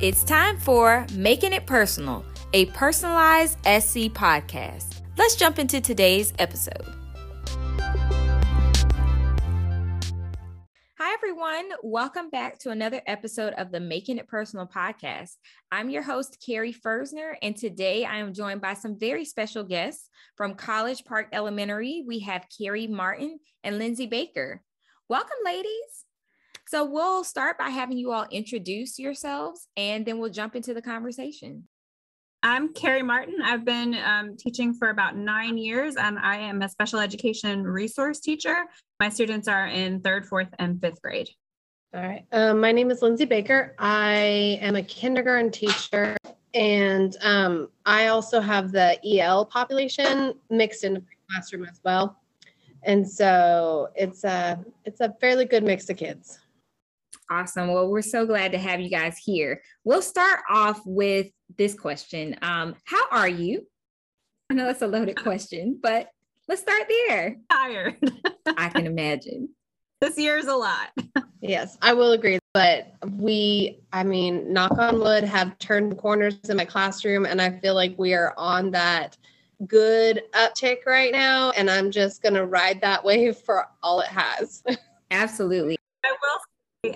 It's time for Making It Personal, a personalized SC podcast. Let's jump into today's episode. Hi, everyone. Welcome back to another episode of the Making It Personal podcast. I'm your host, Carrie Fersner, and today I am joined by some very special guests from College Park Elementary. We have Carrie Martin and Lyndsie Baker. Welcome, ladies. So we'll start by having you all introduce yourselves and then we'll jump into the conversation. I'm Carrie Martin. I've been um, teaching for about nine years and I am a special education resource teacher. My students are in third, fourth, and fifth grade. All right. Um, my name is Lyndsie Baker. I am a kindergarten teacher and um, I also have the EL population mixed into my classroom as well. And so it's a it's a fairly good mix of kids. Awesome. Well, we're so glad to have you guys here. We'll start off with this question. Um, how are you? I know that's a loaded question, but let's start there. Tired. I can imagine. This year is a lot. yes, I will agree. But we, I mean, knock on wood, have turned corners in my classroom, and I feel like we are on that good uptick right now. And I'm just going to ride that wave for all it has. Absolutely.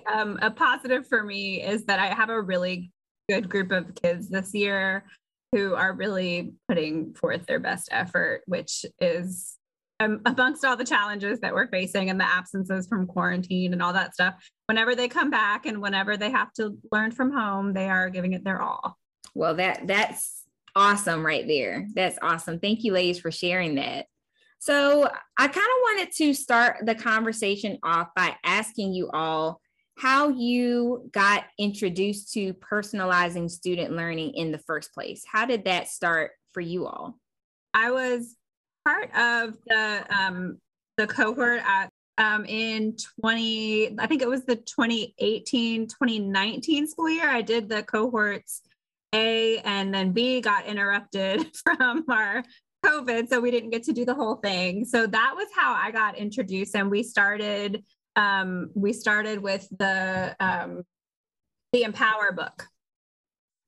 Um, a positive for me is that I have a really good group of kids this year who are really putting forth their best effort, which is um, amongst all the challenges that we're facing and the absences from quarantine and all that stuff. Whenever they come back and whenever they have to learn from home, they are giving it their all. Well, that that's awesome right there. That's awesome. Thank you, ladies, for sharing that. So I kind of wanted to start the conversation off by asking you all how you got introduced to personalizing student learning in the first place. How did that start for you all? I was part of the um, the cohort at um, in 20 i think it was the 2018 2019 school year i did the cohorts a and then b got interrupted from our covid so we didn't get to do the whole thing so that was how i got introduced and we started um, we started with the um, the Empower book,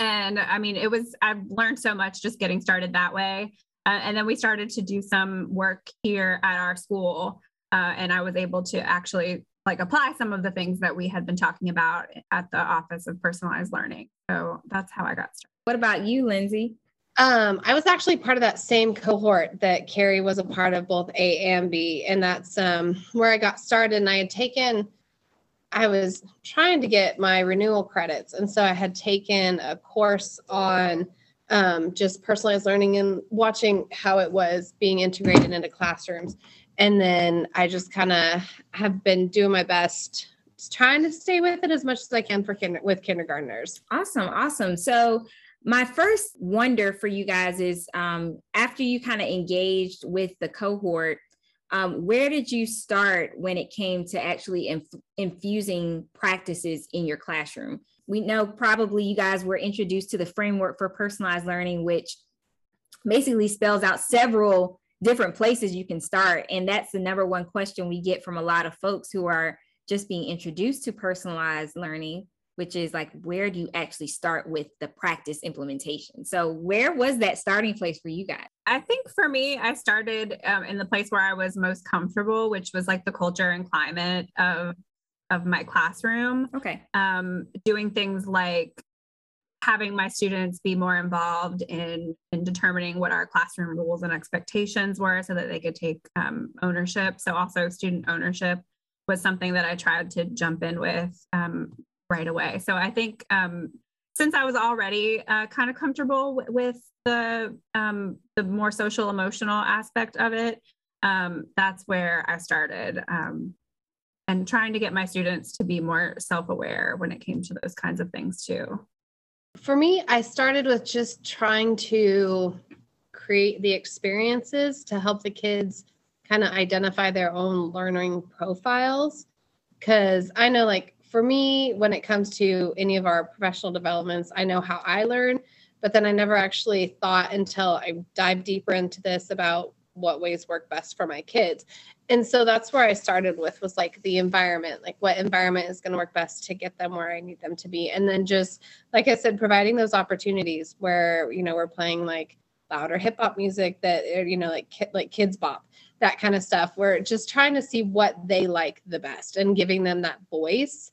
and I mean, it was I've learned so much just getting started that way. Uh, and then we started to do some work here at our school, uh, and I was able to actually like apply some of the things that we had been talking about at the Office of Personalized Learning. So that's how I got started. What about you, Lyndsie? Um, I was actually part of that same cohort that Carrie was a part of, both A and B, and that's um, where I got started. And I had taken, I was trying to get my renewal credits, and so I had taken a course on um, just personalized learning and watching how it was being integrated into classrooms. And then I just kind of have been doing my best trying to stay with it as much as I can for kinder- with kindergartners. Awesome, awesome. So my first wonder for you guys is um, after you kind of engaged with the cohort, um, where did you start when it came to actually inf- infusing practices in your classroom? We know probably you guys were introduced to the framework for personalized learning, which basically spells out several different places you can start. And that's the number one question we get from a lot of folks who are just being introduced to personalized learning which is like where do you actually start with the practice implementation? So where was that starting place for you guys? I think for me i started um, in the place where i was most comfortable which was like the culture and climate of of my classroom. Okay. Um, doing things like having my students be more involved in in determining what our classroom rules and expectations were so that they could take um, ownership. So also student ownership was something that i tried to jump in with um, right away. So I think um, since I was already uh, kind of comfortable w- with the um, the more social emotional aspect of it, um, that's where I started. Um, and trying to get my students to be more self aware when it came to those kinds of things too. For me, I started with just trying to create the experiences to help the kids kind of identify their own learning profiles. Because I know, like, for me, when it comes to any of our professional developments, I know how I learn, but then I never actually thought until I dive deeper into this about what ways work best for my kids. and so that's where I started with was like the environment, like what environment is going to work best to get them where I need them to be. And then just like I said, providing those opportunities where, you know, we're playing like louder hip hop music that, uh, you know, like, like Kidz Bop, that kind of stuff. We're just trying to see what they like the best and giving them that voice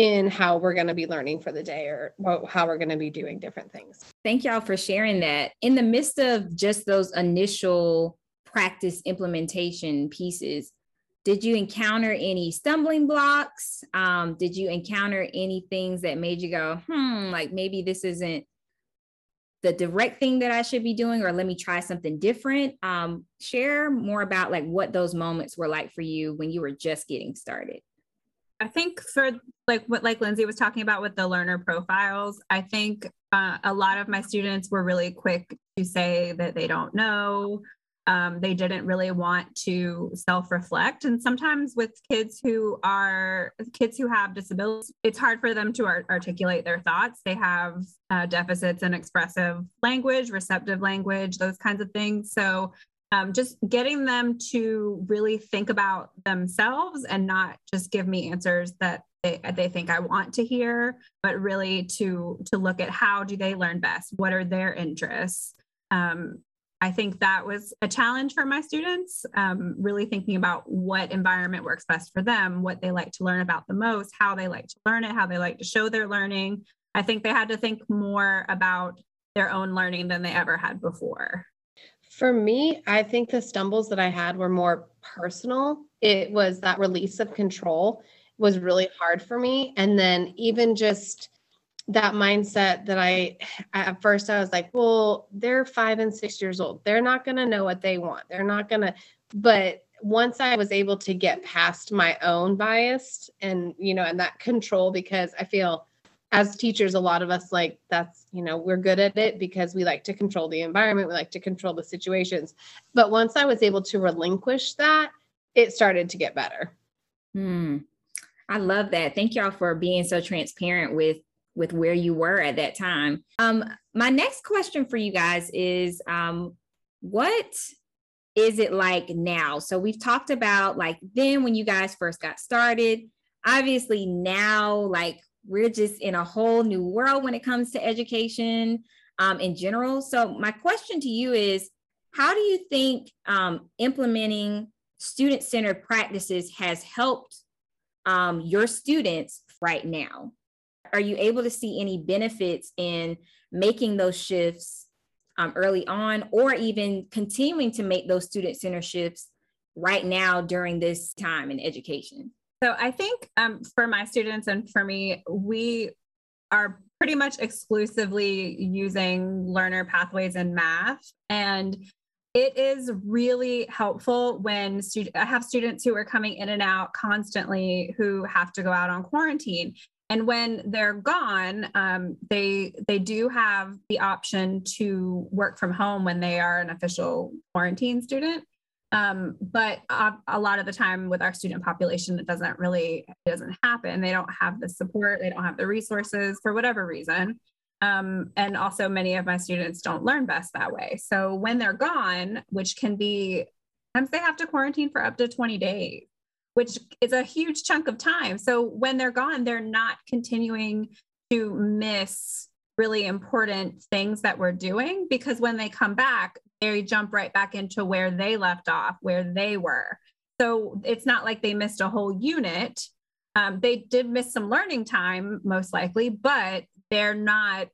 in how we're going to be learning for the day or how we're going to be doing different things. Thank y'all for sharing that. In the midst of just those initial practice implementation pieces, did you encounter any stumbling blocks? Um, did you encounter any things that made you go, hmm, like maybe this isn't the direct thing that I should be doing, or let me try something different? Um, share more about like what those moments were like for you when you were just getting started. I think for like what like Lyndsie was talking about with the learner profiles, I think uh, a lot of my students were really quick to say that they don't know. Um, they didn't really want to self-reflect. And sometimes with kids who are kids who have disabilities it's hard for them to art- articulate their thoughts. They have uh, deficits in expressive language receptive language those kinds of things. So um, just getting them to really think about themselves and not just give me answers that they, they think I want to hear, but really to to look at how do they learn best? What are their interests? Um, I think that was a challenge for my students, um, really thinking about what environment works best for them, what they like to learn about the most, how they like to learn it, how they like to show their learning. I think they had to think more about their own learning than they ever had before. For me, I think the stumbles that I had were more personal. It was that release of control was really hard for me. And then even just that mindset that I at first I was like, well, they're five and six years old. They're not going to know what they want. They're not going to, but once I was able to get past my own bias and, you know, and that control, because I feel as teachers, a lot of us like that's, you know, we're good at it because we like to control the environment, we like to control the situations. But once I was able to relinquish that, it started to get better. Hmm. I love that. Thank y'all for being so transparent with with where you were at that time. Um, my next question for you guys is um, what is it like now? So we've talked about like then when you guys first got started. Obviously, now like we're just in a whole new world when it comes to education um, in general. So my question to you is, how do you think um, implementing student-centered practices has helped um, your students right now? are you able to see any benefits in making those shifts um, early on or even continuing to make those student centered shifts right now during this time in education? So I think um, for my students and for me, we are pretty much exclusively using learner pathways in math. And it is really helpful when student, I have students who are coming in and out constantly who have to go out on quarantine and when they're gone um, they they do have the option to work from home when they are an official quarantine student um, but a, a, lot of the time with our student population it doesn't really it doesn't happen. They don't have the support they don't have the resources for whatever reason. Um, and also many of my students don't learn best that way. So when they're gone which can be sometimes they have to quarantine for up to 20 days which is a huge chunk of time. So when they're gone, they're not continuing to miss really important things that we're doing because when they come back, they jump right back into where they left off, where they were. So it's not like they missed a whole unit. Um, they did miss some learning time, most likely, but they're not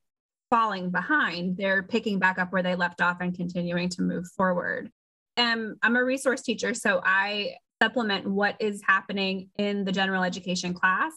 falling behind. They're picking back up where they left off and continuing to move forward. Um, I'm a resource teacher, so I supplement what is happening in the general education class.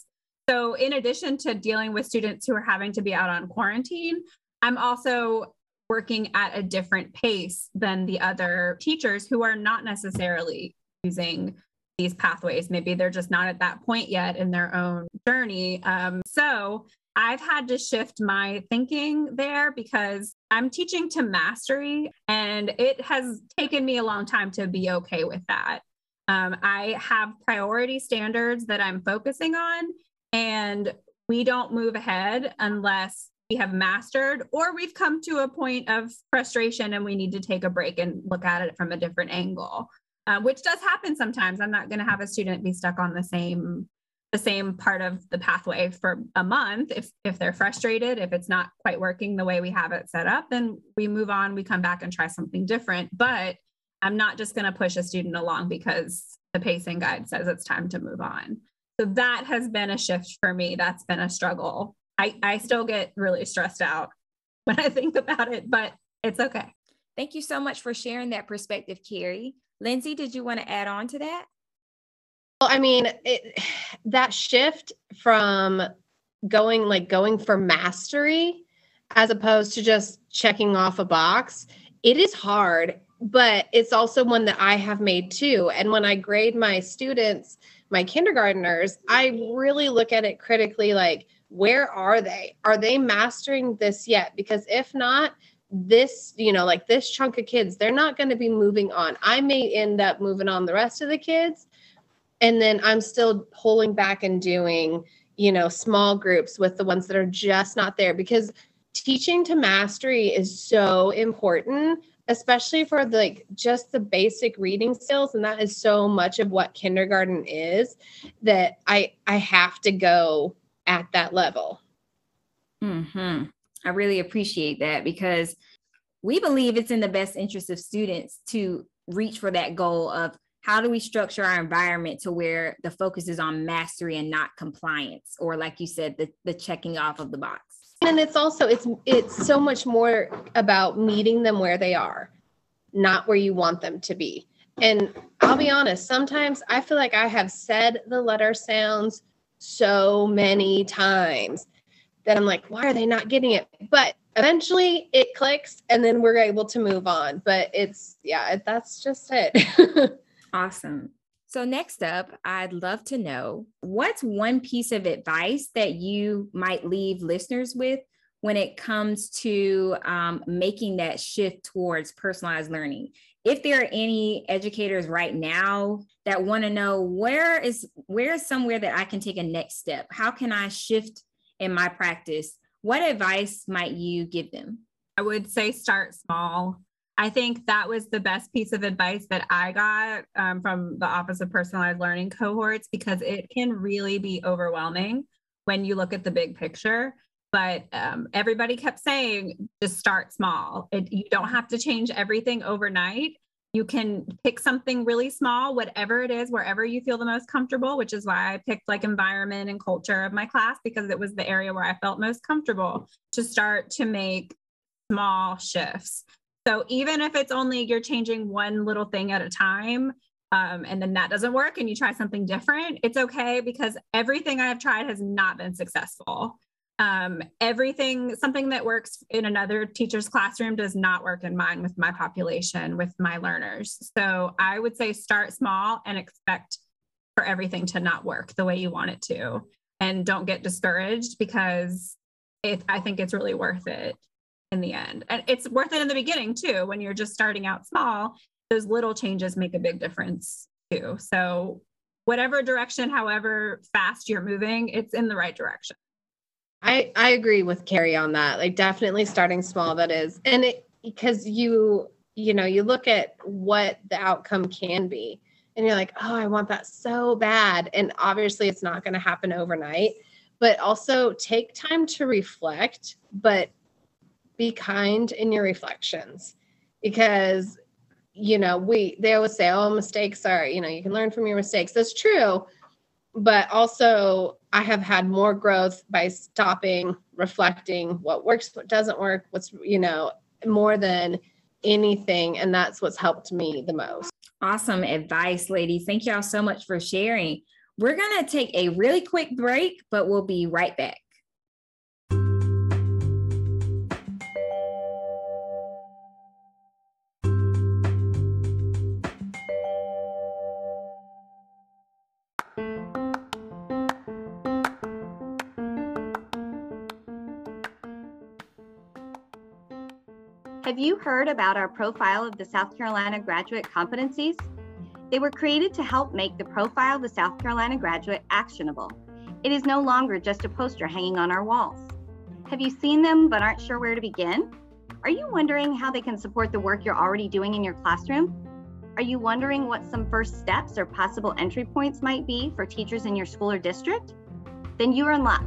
So, in addition to dealing with students who are having to be out on quarantine, I'm also working at a different pace than the other teachers who are not necessarily using these pathways. Maybe they're just not at that point yet in their own journey. Um, so, I've had to shift my thinking there because I'm teaching to mastery, and it has taken me a long time to be okay with that. Um, I have priority standards that I'm focusing on, and we don't move ahead unless we have mastered or we've come to a point of frustration and we need to take a break and look at it from a different angle. uh, which does happen sometimes. I'm not going to have a student be stuck on the same the same part of the pathway for a month if if they're frustrated if it's not quite working the way we have it set up then we move on we come back and try something different but i'm not just going to push a student along because the pacing guide says it's time to move on so that has been a shift for me. That's been a struggle. I i still get really stressed out when i think about it but it's okay. Thank you so much for sharing that perspective carrie. Lyndsie did you want to add on to that? Well, I mean, it, that shift from going like going for mastery as opposed to just checking off a box, it is hard, but it's also one that I have made too. And when I grade my students, my kindergarteners, I really look at it critically like, where are they? Are they mastering this yet? Because if not, this, you know, like this chunk of kids, they're not going to be moving on. I may end up moving on the rest of the kids and then i'm still pulling back and doing you know small groups with the ones that are just not there because teaching to mastery is so important especially for the, like just the basic reading skills and that is so much of what kindergarten is that i i have to go at that level. Hmm i really appreciate that because we believe it's in the best interest of students to reach for that goal of how do we structure our environment to where the focus is on mastery and not compliance or like you said the, the checking off of the box and it's also it's it's so much more about meeting them where they are not where you want them to be. And i'll be honest sometimes i feel like i have said the letter sounds so many times that i'm like why are they not getting it? But eventually it clicks and then we're able to move on. But it's yeah that's just it. Awesome. So, next up, I'd love to know what's one piece of advice that you might leave listeners with when it comes to um, making that shift towards personalized learning? If there are any educators right now that want to know where is where is somewhere that I can take a next step? How can I shift in my practice? What advice might you give them? I would say start small. I think that was the best piece of advice that I got um, from the Office of Personalized Learning cohorts because it can really be overwhelming when you look at the big picture. But um, everybody kept saying, just start small. It, you don't have to change everything overnight. You can pick something really small, whatever it is, wherever you feel the most comfortable, which is why I picked like environment and culture of my class because it was the area where I felt most comfortable to start to make small shifts. So even if it's only you're changing one little thing at a time, um, and then that doesn't work and you try something different, it's okay because everything I have tried has not been successful. Um, everything, something that works in another teacher's classroom does not work in mine with my population, with my learners. So I would say start small and expect for everything to not work the way you want it to. And don't get discouraged because it, I think it's really worth it in the end. And it's worth it in the beginning too. When you're just starting out small, those little changes make a big difference too. So, whatever direction, however fast you're moving, it's in the right direction. I I agree with Carrie on that. Like definitely starting small that is. And it because you you know, you look at what the outcome can be and you're like, "Oh, I want that so bad." And obviously it's not going to happen overnight, but also take time to reflect, but be kind in your reflections. Because you know we they always say oh mistakes are you know you can learn from your mistakes. That's true. But also i have had more growth by stopping reflecting what works what doesn't work what's you know more than anything. And that's what's helped me the most. Awesome advice ladies thank y'all so much for sharing. We're going to take a really quick break but we'll be right back you heard about our profile of the South Carolina graduate competencies? They were created to help make the profile of the South Carolina graduate actionable. It is no longer just a poster hanging on our walls. Have you seen them but aren't sure where to begin? Are you wondering how they can support the work you're already doing in your classroom? Are you wondering what some first steps or possible entry points might be for teachers in your school or district? Then you are in luck.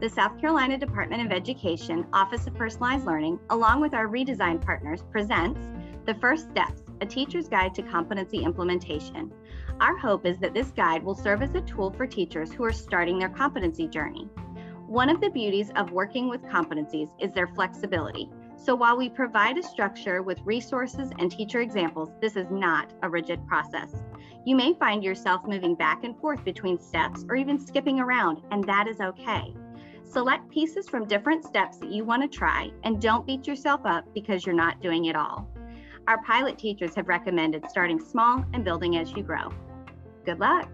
The South Carolina Department of Education Office of Personalized Learning, along with our redesign partners, presents The First Steps, a teacher's guide to competency implementation. Our hope is that this guide will serve as a tool for teachers who are starting their competency journey. One of the beauties of working with competencies is their flexibility. So while we provide a structure with resources and teacher examples, this is not a rigid process. You may find yourself moving back and forth between steps or even skipping around, and that is okay. Select pieces from different steps that you want to try and don't beat yourself up because you're not doing it all. Our pilot teachers have recommended starting small and building as you grow. Good luck.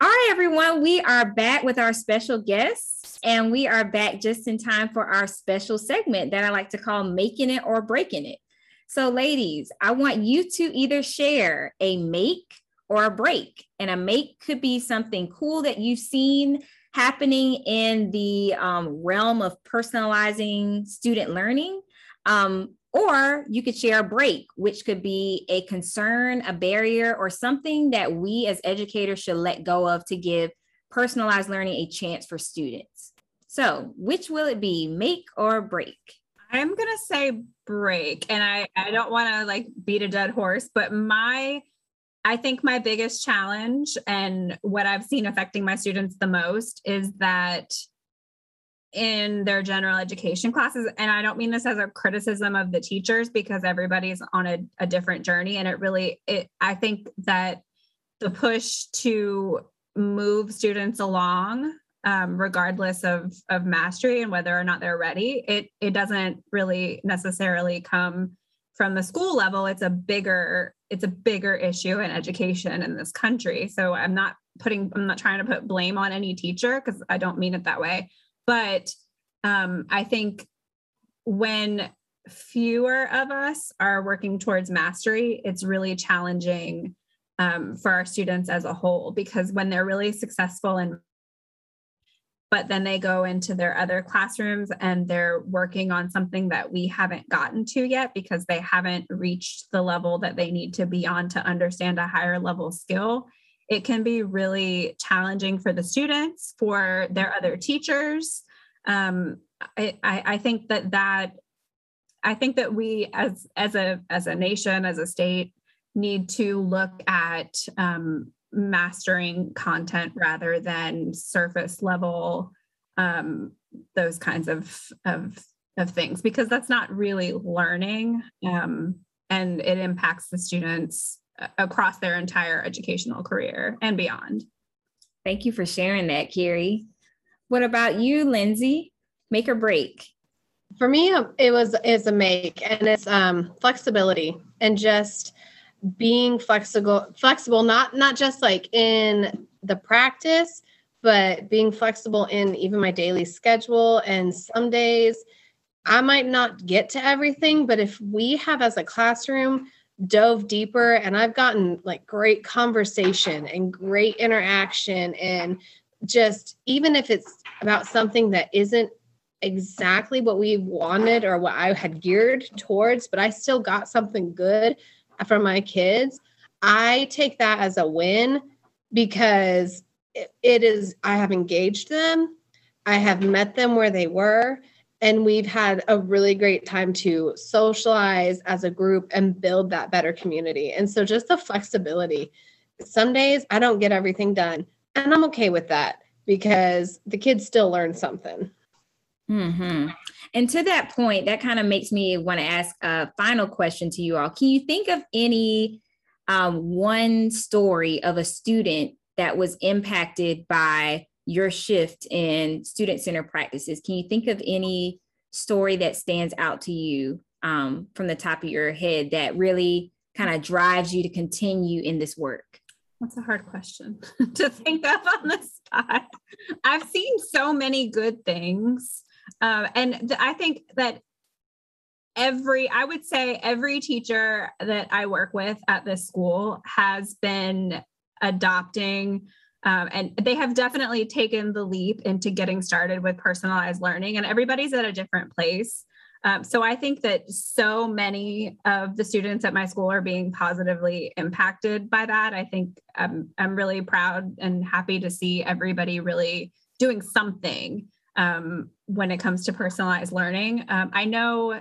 All right, everyone, we are back with our special guests, and we are back just in time for our special segment that I like to call Making It or Breaking It. So, ladies, I want you to either share a make or a break. And a make could be something cool that you've seen happening in the um, realm of personalizing student learning. Um, or you could share a break, which could be a concern, a barrier, or something that we as educators should let go of to give personalized learning a chance for students. So, which will it be, make or break? I'm gonna say break, and I I don't want to like beat a dead horse, but my I think my biggest challenge and what I've seen affecting my students the most is that in their general education classes, and I don't mean this as a criticism of the teachers because everybody's on a, a different journey, and it really it I think that the push to move students along um, regardless of of mastery and whether or not they're ready. It it doesn't really necessarily come from the school level. It's a bigger it's a bigger issue in education in this country. So I'm not putting I'm not trying to put blame on any teacher because I don't mean it that way. But um, I think when fewer of us are working towards mastery, it's really challenging um, for our students as a whole because when they're really successful in but then they go into their other classrooms and they're working on something that we haven't gotten to yet because they haven't reached the level that they need to be on to understand a higher level skill. It can be really challenging for the students for their other teachers. Um, I, I think that that i think that we as as a as a nation as a state need to look at um, mastering content rather than surface level um, those kinds of, of of things because that's not really learning um, and it impacts the students across their entire educational career and beyond. Thank you for sharing that carrie what about you lyndsie? Make or break? For me it was is a make and it's um flexibility and just being flexible flexible not not just like in the practice but being flexible in even my daily schedule. And some days i might not get to everything but if we have as a classroom dove deeper and i've gotten like great conversation and great interaction and just even if it's about something that isn't exactly what we wanted or what I had geared towards, but I still got something good from my kids, I take that as a win because it is, I have engaged them, I have met them where they were, and we've had a really great time to socialize as a group and build that better community. And so just the flexibility. Some days I don't get everything done, and I'm okay with that because the kids still learn something. Hmm. And to that point, that kind of makes me want to ask a final question to you all. Can you think of any um, one story of a student that was impacted by your shift in student centered practices? Can you think of any story that stands out to you um, from the top of your head that really kind of drives you to continue in this work? That's a hard question to think of on the spot. I've seen so many good things um, and th- I think that every, I would say every teacher that I work with at this school has been adopting Um, and they have definitely taken the leap into getting started with personalized learning, and everybody's at a different place. Um, so I think that so many of the students at my school are being positively impacted by that. I think I'm, I'm really proud and happy to see everybody really doing something um, when it comes to personalized learning. Um, I know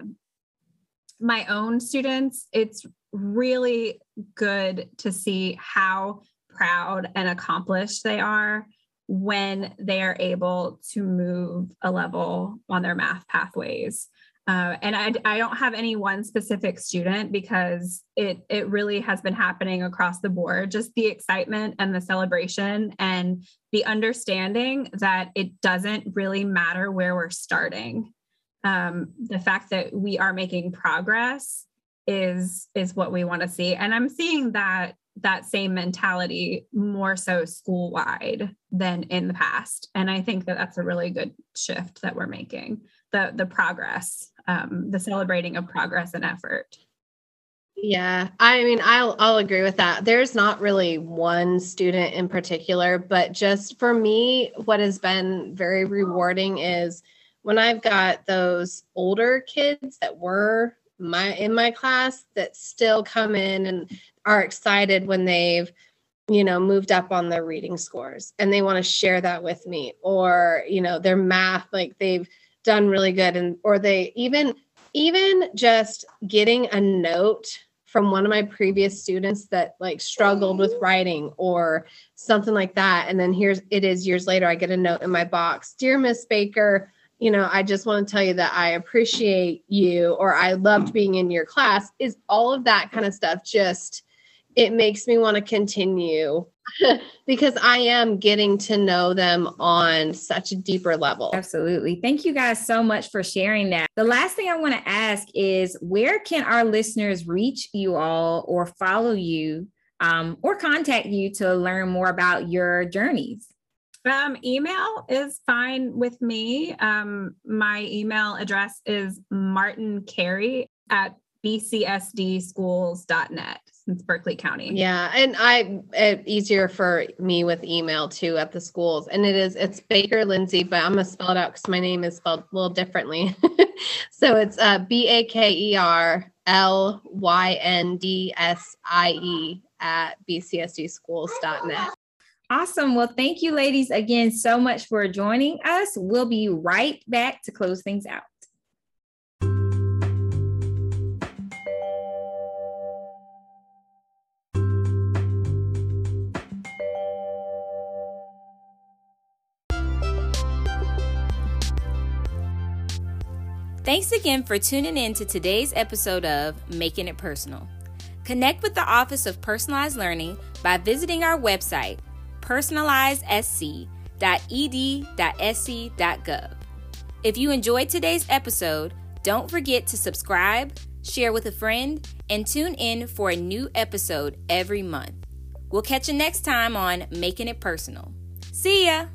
my own students, it's really good to see how proud and accomplished they are when they are able to move a level on their math pathways. Uh, and I, I don't have any one specific student because it it really has been happening across the board. Just the excitement and the celebration and the understanding that it doesn't really matter where we're starting. Um, the fact that we are making progress is is what we want to see, and I'm seeing that that same mentality more so school wide than in the past. And I think that that's a really good shift that we're making the the progress um, the celebrating of progress and effort. Yeah, I mean, I'll I'll agree with that. There's not really one student in particular, but just for me, what has been very rewarding is when I've got those older kids that were my in my class that still come in and are excited when they've you know moved up on their reading scores and they want to share that with me or you know their math like they've done really good. And or they even even just getting a note from one of my previous students that like struggled with writing or something like that. And then here's it is years later i get a note in my box dear miss baker you know i just want to tell you that i appreciate you or i loved being in your class is all of that kind of stuff just it makes me want to continue because I am getting to know them on such a deeper level. Absolutely. Thank you guys so much for sharing that. The last thing I want to ask is where can our listeners reach you all or follow you um, or contact you to learn more about your journeys? Um, email is fine with me. Um, my email address is martin carey at bcsdschools.net since Berkeley County. Yeah, and I it, easier for me with email too at the schools, and it is it's Baker Lyndsie, but I'm gonna spell it out because my name is spelled a little differently. so it's uh, B A K E R L Y N D S I E at bcsdschools.net. Awesome. Well, thank you, ladies, again so much for joining us. We'll be right back to close things out. Thanks again for tuning in to today's episode of Making It Personal. Connect with the Office of Personalized Learning by visiting our website, personalizedSC.ed.sc.gov. If you enjoyed today's episode, don't forget to subscribe, share with a friend, and tune in for a new episode every month. We'll catch you next time on Making It Personal. See ya!